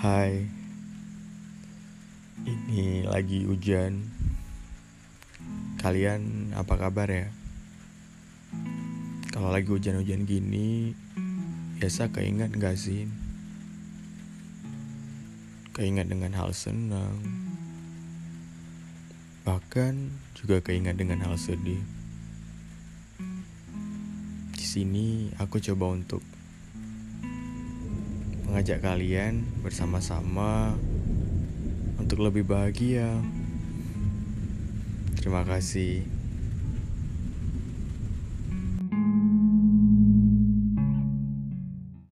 Hai, ini lagi hujan. Kalian apa kabar ya? Kalau lagi hujan-hujan gini, biasa keinget gak sih? Keinget dengan hal senang, bahkan juga keinget dengan hal sedih. Di sini aku coba untuk mengajak kalian bersama-sama untuk lebih bahagia. Terima kasih.